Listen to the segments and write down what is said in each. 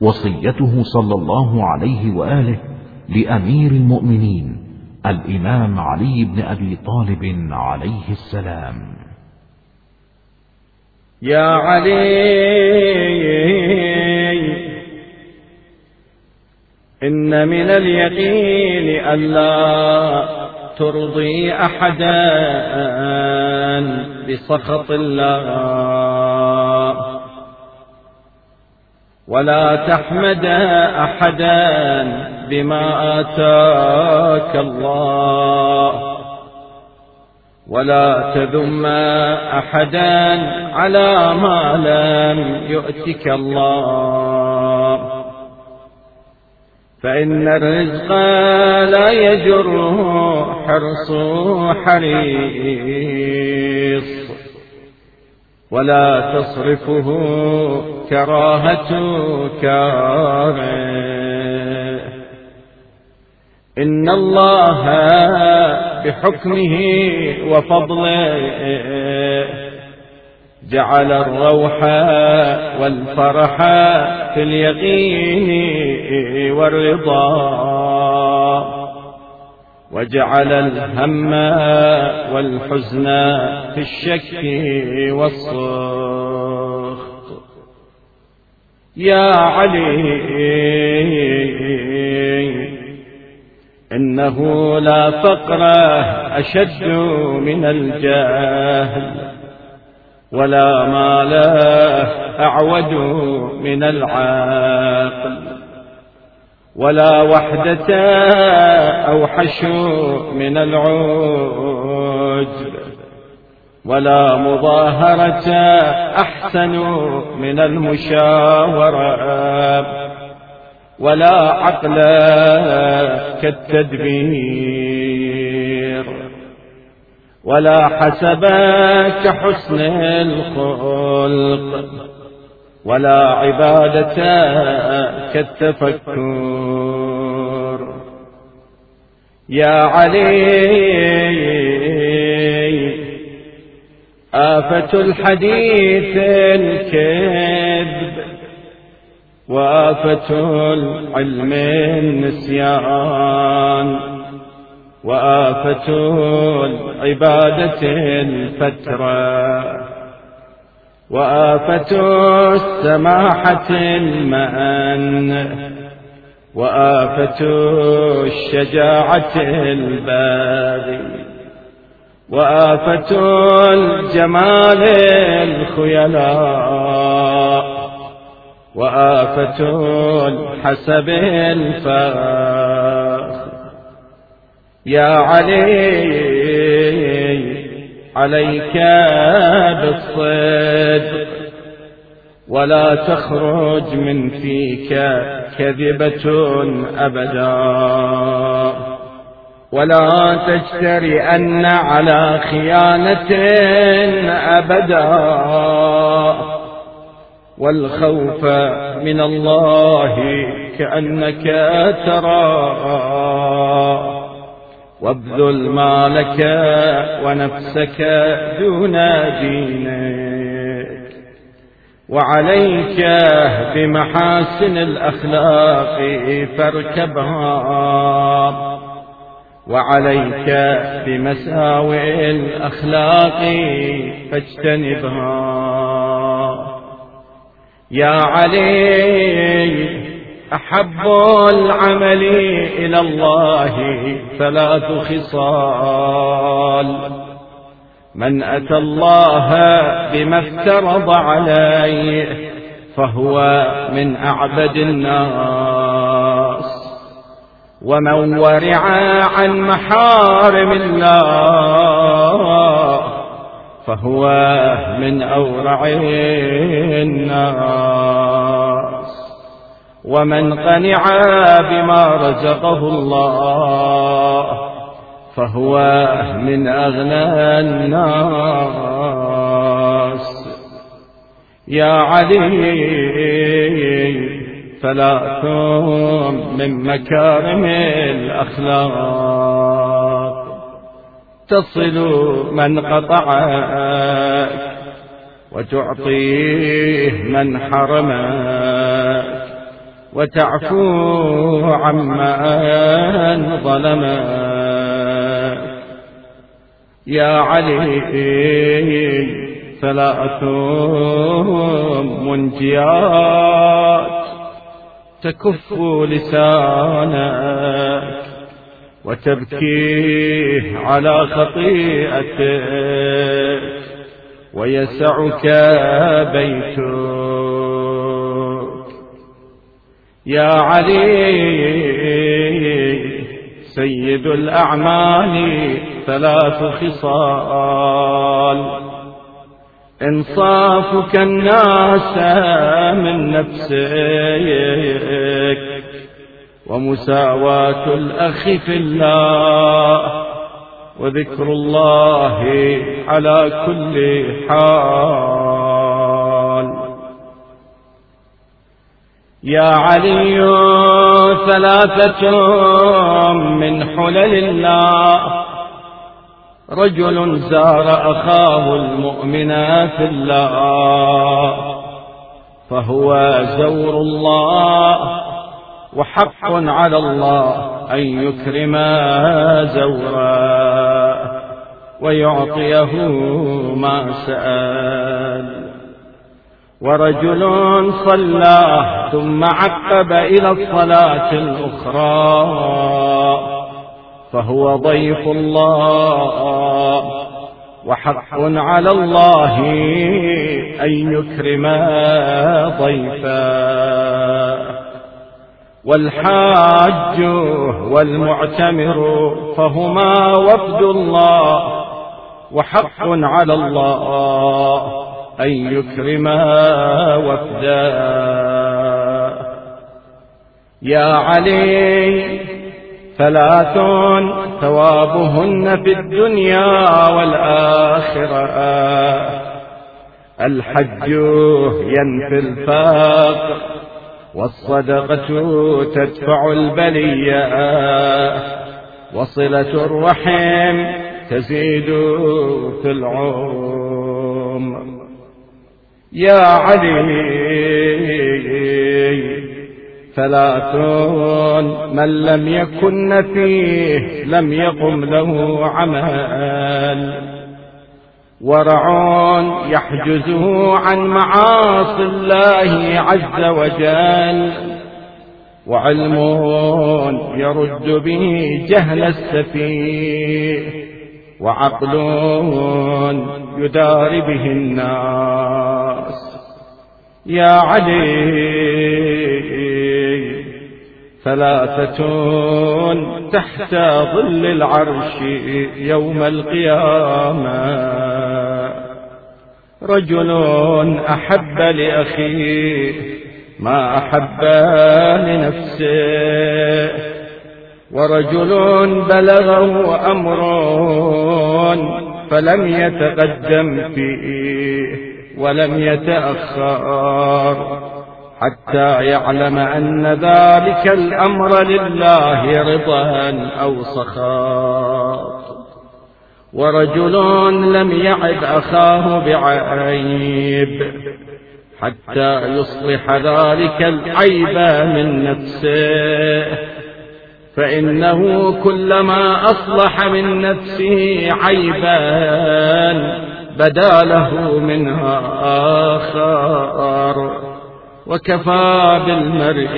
وصيته صلى الله عليه وآله لأمير المؤمنين الإمام علي بن أبي طالب عليه السلام. يا علي إن من اليقين ألا ترضي أحدا بسخط الله. ولا تحمد أحدا بما آتاك الله. ولا تذم أحدا على ما لم يؤتك الله. فإن الرزق لا يجره حرص حريص. ولا تصرفه كراهة كاره إن الله بحكمه وفضله جعل الروح والفرح في اليقين والرضا. وجعل الهم والحزن في الشك والصخط يا علي إنه لا فقر أشد من الجهل ولا مال أعود من العقل ولا وحدة أوحش من العجب ولا مظاهرة أحسن من المشاورة ولا عقل كالتدبير ولا حسب كحسن الخلق ولا عبادة كالتفكر. يا علي آفة الحديث الكذب وآفة العلم النسيان وآفة العبادة الفترة وآفة السماحة المأن وآفة الشجاعة الباغي وآفة الجمال الخيلاء وآفة الحسب الفاخر. يا علي عليك بالصدق. ولا تخرج من فيك كذبة أبدا. ولا تجترئن على خيانة أبدا. والخوف من الله كأنك ترى. وابذل مالك ونفسك دون دينك وعليك بمحاسن الأخلاق فاركبها. وعليك بمساوئ الأخلاق فاجتنبها. يا علي أحب العمل إلى الله ثلاث خصال من أتى الله بما افترض عليه فهو من أعبد الناس. ومن ورع عن محارم الله فهو من أورع الناس. ومن قنع بما رزقه الله فهو من أغنى الناس. يا علي ثلاث من مكارم الأخلاق. تصل من قطعك وتعطيه من حرمك. وتعفو عمن ظلمك. يا علي ثلاث منجيات تكف لسانك وتبكيه على خطيئتك ويسعك بيتك. يا علي سيد الأعمال ثلاث خصال. إنصافك الناس من نفسك ومساواة الأخ في الله وذكر الله على كل حال. يا علي ثلاثة من حلل الله. رجل زار أخاه المؤمن في الله. فهو زور الله وحق على الله أن يكرم زورا ويعطيه ما سأل. ورجل صلى ثم عقب إلى الصلاة الأخرى. فهو ضيف الله وحق على الله أن يكرم ضيفا. والحاج والمعتمر فهما وفد الله وحق على الله أن يكرم وفدا. يا علي ثلاث ثوابهن في الدنيا والآخرة. الحج ينفي الفاق والصدقة تدفع البلية. وصلة الرحم تزيد في العمر. يا علي ثلاثون من لم يكن فيه لم يقم له عمل. ورع يحجزه عن معاصي الله عز وجل. وعلم يرد به جهل السفيه. وعقل يدار به الناس. يا علي ثلاثة تحت ظل العرش يوم القيامة. رجل أحب لأخيه ما أحب لنفسه. ورجل بلغه أمر فلم يتقدم فيه ولم يتأخر حتى يعلم أن ذلك الأمر لله رضا أو سخاط ورجل لم يعد أخاه بعيب حتى يصلح ذلك العيب من نفسه. فإنه كلما أصلح من نفسه عيبا بدا له منها آخر وكفى بالمرء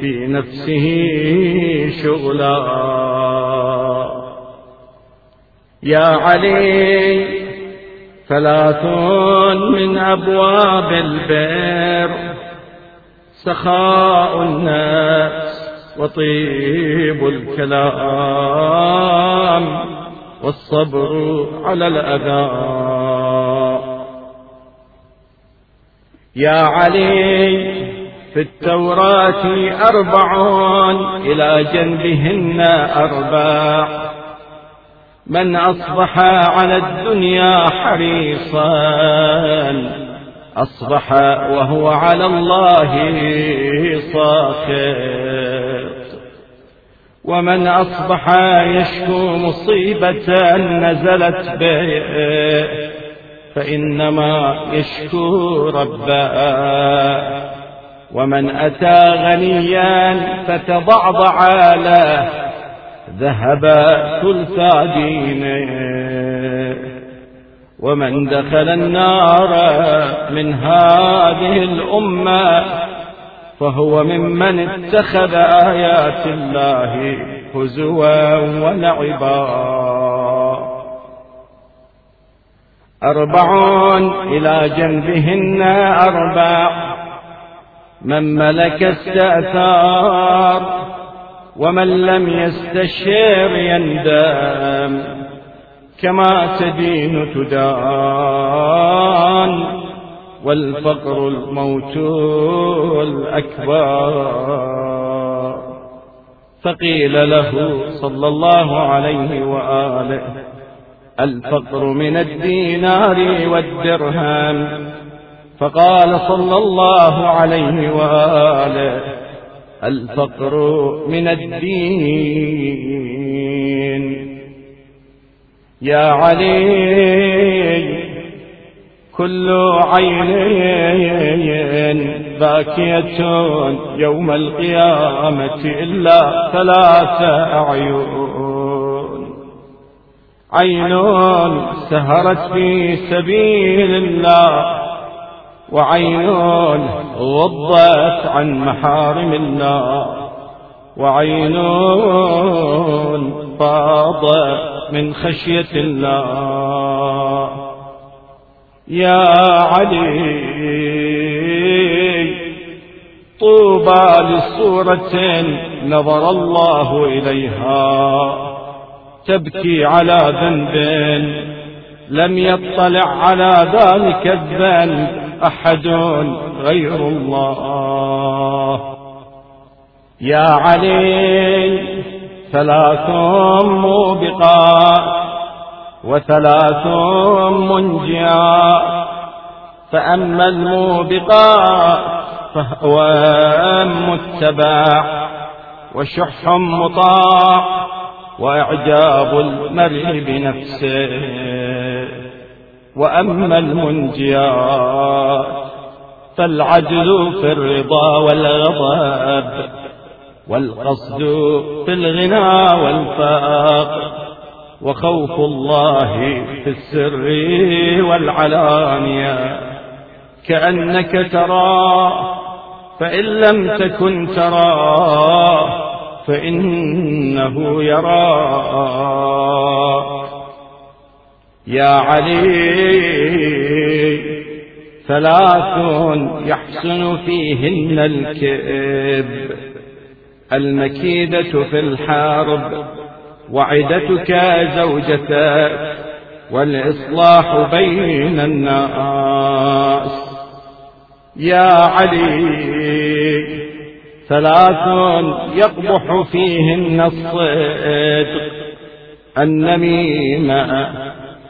في نفسه شغلا. يا علي ثلاث من أبواب البر سخاء النفس وطيب الكلام والصبر على الأذى. يا علي في التوراة أربع إلى جنبهن أربع. من أصبح على الدنيا حريصا أصبح وهو على الله صاخب. ومن أصبح يشكو مصيبة نزلت به فإنما يشكو ربه. ومن أتى غنيا فتضعضع له ذهب ثلث دينه. ومن دخل النار من هذه الأمة فهو ممن اتخذ آيات الله هزوا ولعبا. أربعون إلى جنبهن أربع. من ملك استأثار ومن لم يستشير يندم. كما تدين تدان. والفقر الموت الأكبر. فقيل له صلى الله عليه وآله الفقر من الدينار والدرهم. فقال صلى الله عليه وآله الفقر من الدين. يا علي كل عين باكية يوم القيامة إلا ثلاثة أعين عين سهرت في سبيل الله وعين غضت عن محارم الله وعين فاضت من خشية الله. يا علي. طوبى لصورة نظر الله إليها. تبكي على ذنب لم يطلع على ذلك الذنب أحد غير الله. يا علي ثلاث موبقات وثلاث منجيات فأما الموبقات فهو متبع وشح مطاع وإعجاب المرء بنفسه. وأما المنجيات فالعدل في الرضا والغضب والقصد في الغنى والفاق. وخوف الله في السر والعلانية. كأنك تراه فإن لم تكن تراه فإنه يراك يا علي ثلاث يحسن فيهن الكذب. المكيدة في الحرب وعدتك زوجتك والإصلاح بين الناس. يا علي ثلاث يقبح فيهن الصدق النميمة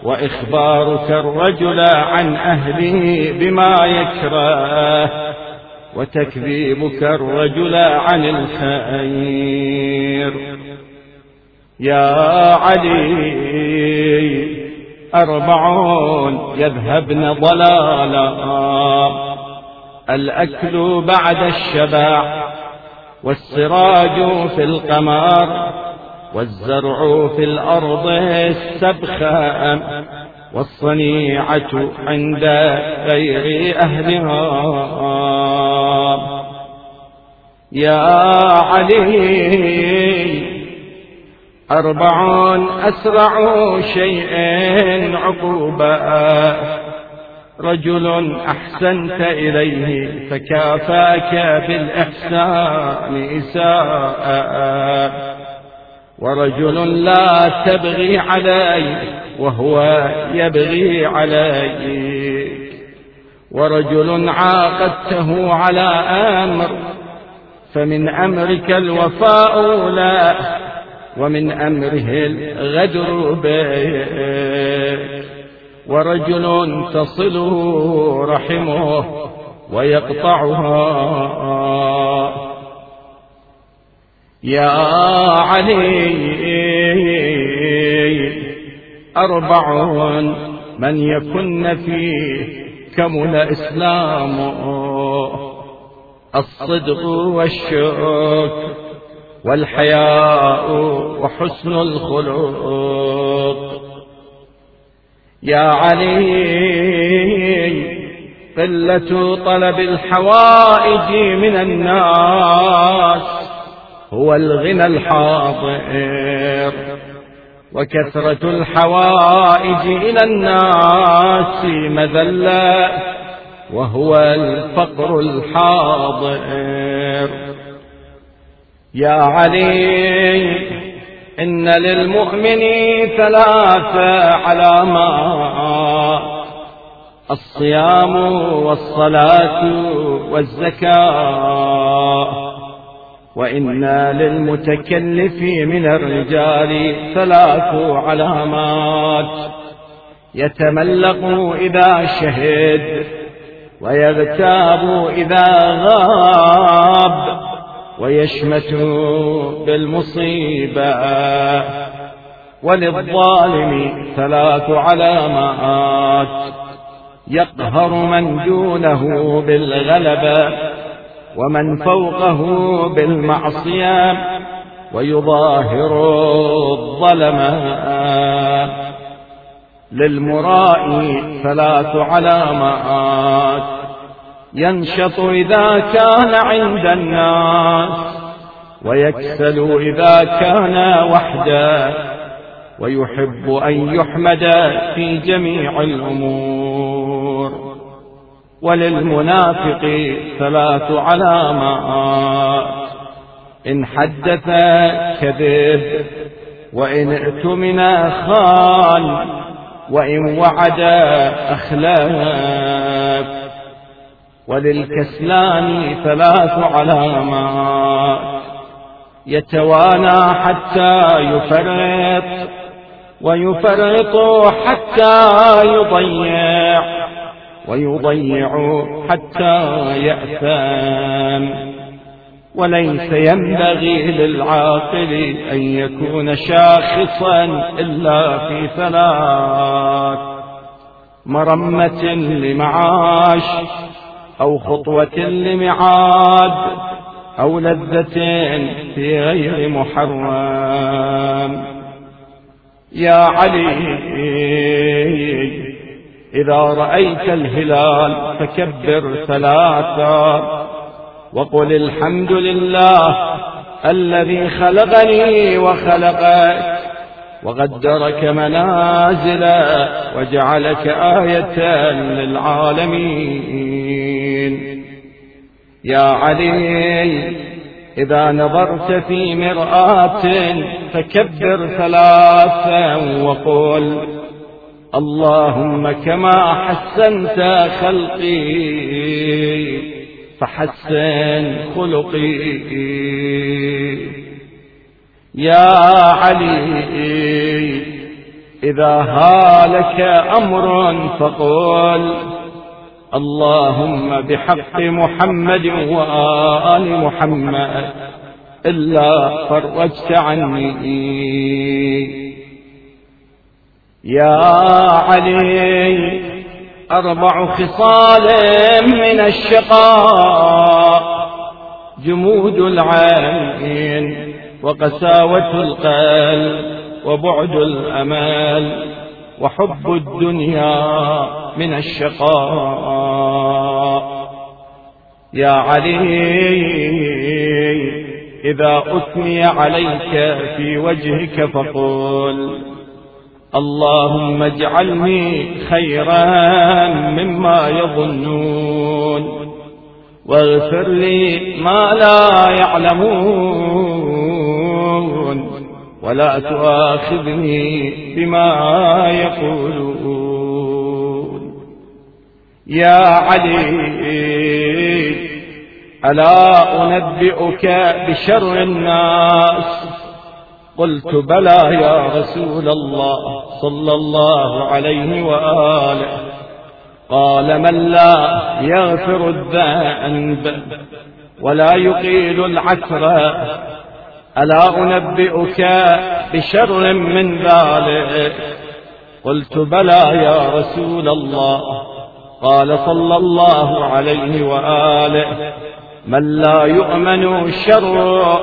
وإخبارك الرجل عن أهله بما يكره وتكذيبك الرجل عن الخير. يا علي أربعون يذهبن ضلالا. الأكل بعد الشبع والسراج في القمر والزرع في الأرض السبخة والصنيعة عند غير أهلها. يا علي أربع أسرع شيء عقوبا رجل أحسنت إليه فكافاك بالإحسان إساء ورجل لا تبغي عليه وهو يبغي عليك ورجل عاقدته على أمر فمن أمرك الوفاء لا. ومن أمره الغدر بك ورجل تصله رحمه ويقطعها. يا علي أربع من يكن فيه كمل إسلامه. الصدق والشكر والحياء وحسن الخلق. يا علي قلة طلب الحوائج من الناس هو الغنى الحاضر وكثرة الحوائج إلى الناس مذلة وهو الفقر الحاضر. يا علي إن للمؤمن ثلاث علامات الصيام والصلاة والزكاة. وإن للمتكلف من الرجال ثلاث علامات يتملق إذا شهد ويغتاب إذا غاب. ويشمت بالمصيبة. وللظالم ثلاث علامات. يقهر من دونه بالغلبة ومن فوقه بالمعصية ويظاهر الظلم. للمرائي ثلاث علامات. ينشط إذا كان عند الناس ويكسل إذا كان وحده ويحب أن يحمد في جميع الأمور. وللمنافق ثلاث علامات إن حدث كذب وإن ائتمن خان وإن وعد أخلاف وللكسلان ثلاث علامات. يتوانى حتى يفرط ويفرط حتى يضيع ويضيع حتى يأثام وليس ينبغي للعاقل أن يكون شاخصا إلا في ثلاث. مرمة لمعاش أو خطوة لمعاد أو لذة في غير محرم. يا علي إذا رأيت الهلال فكبر ثلاثا وقل الحمد لله الذي خلقني وخلقك وقدرك منازلا وجعلك آية للعالمين. يا علي إذا نظرت في مرآة فكبر ثلاثا وقل اللهم كما حسنت خلقي فحسن خلقي. يا علي إذا هالك أمر فقل اللهم بحق محمد وآل محمد إلا فرجت عني. يا علي أربع خصال من الشقاء جمود العين وقساوة القلب وبعد الأمال. وحب الدنيا من الشقاء. يا علي إذا أثني عليك في وجهك فقل اللهم اجعلني خيرا مما يظنون واغفر لي ما لا يعلمون. ولا تؤاخذني بما يقولون. يا علي ألا أنبئك بشر الناس؟ قلت بلى يا رسول الله صلى الله عليه وآله. قال من لا يغفر الذنب ولا يقيل العثر ألا أنبئك بشر من ذلك؟ قلت بلى يا رسول الله. قال صلى الله عليه وآله من لا يؤمن شر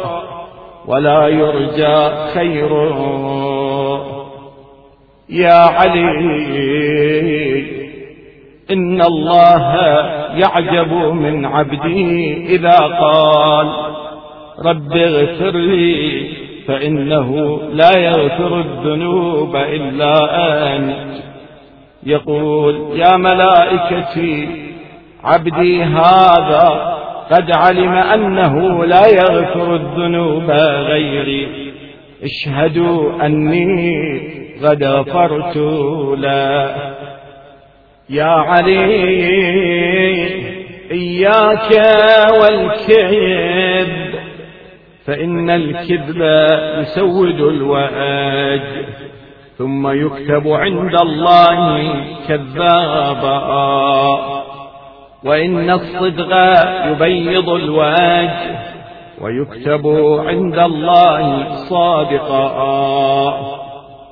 ولا يرجى خير. يا علي إن الله يعجب من عبده إذا قال رب اغفر لي فإنه لا يغفر الذنوب إلا أنت. يقول يا ملائكتي عبدي هذا قد علم أنه لا يغفر الذنوب غيري. اشهدوا أني قد غفرت له. يا علي إياك والكذب فإن الكذب يسود الوأج. ثم يكتب عند الله كذابا. وإن الصدق يبيض الوجه ويكتب عند الله صادقا.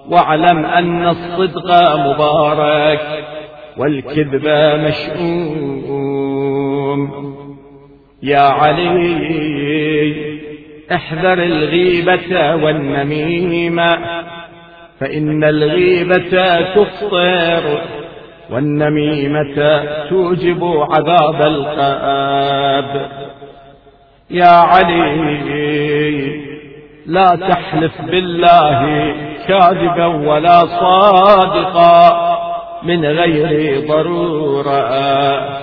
واعلم أن الصدق مبارك. والكذب مشؤوم يا علي. أحذر الغيبة والنميمة فإن الغيبة تفطر والنميمة توجب عذاب القاب. يا علي لا تحلف بالله كاذبا ولا صادقا من غير ضرورة.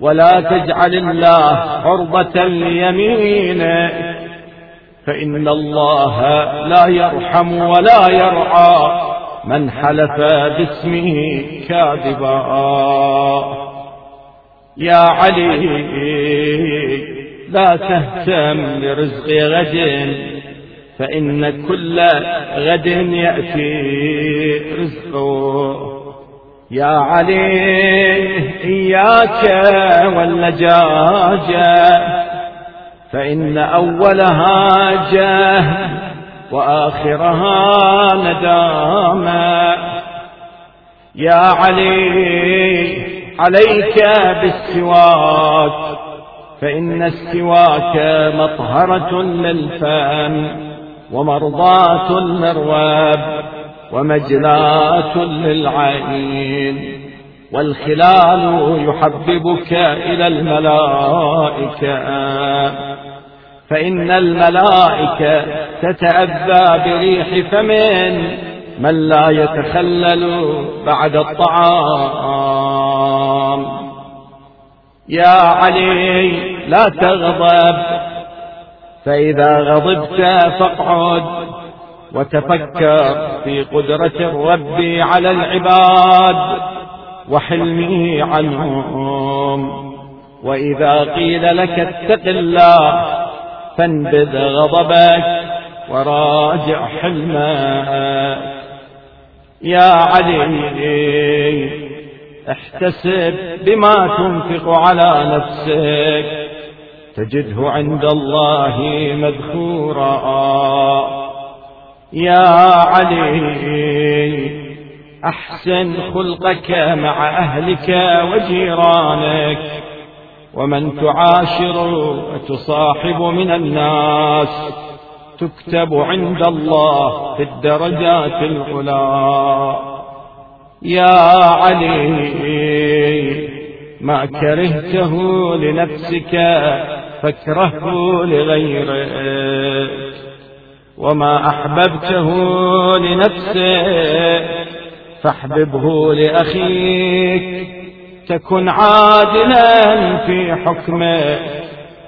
ولا تجعل الله عرضة ليمينك فإن الله لا يرحم ولا يرعى. من حلف باسمه كاذبا. يا علي لا تهتم برزق غد فإن كل غد يأتي رزقه. يا علي إياك واللجاجة فإن أولها جهل وآخرها ندامة يا علي عليك بالسواك فإن السواك مطهرة للفم ومرضاة للرب ومجلاة للعين والخلال يحببك إلى الملائكة. فإن الملائكة تتأذى بريح فم من لا يتخلل بعد الطعام. يا علي لا تغضب فإذا غضبت فاقعد وتفكر في قدرة الرب على العباد وحلمه عنهم. وإذا قيل لك اتق الله فانبذ غضبك وراجع حلمك. يا علي احتسب بما تنفق على نفسك. تجده عند الله مذكورا يا علي أحسن خلقك مع أهلك وجيرانك. ومن تعاشر وتصاحب من الناس تكتب عند الله في الدرجات العلا. يا علي ما كرهته لنفسك فاكرهه لغيرك. وما أحببته لنفسك فاحببه لأخيك. تكن عادلا في حكمه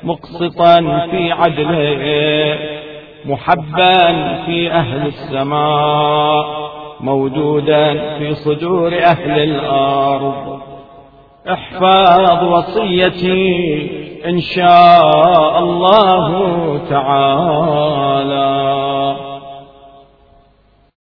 مقسطا في عدله محبا في أهل السماء موجودا في صدور أهل الأرض. احفظ وصيتي إن شاء الله تعالى.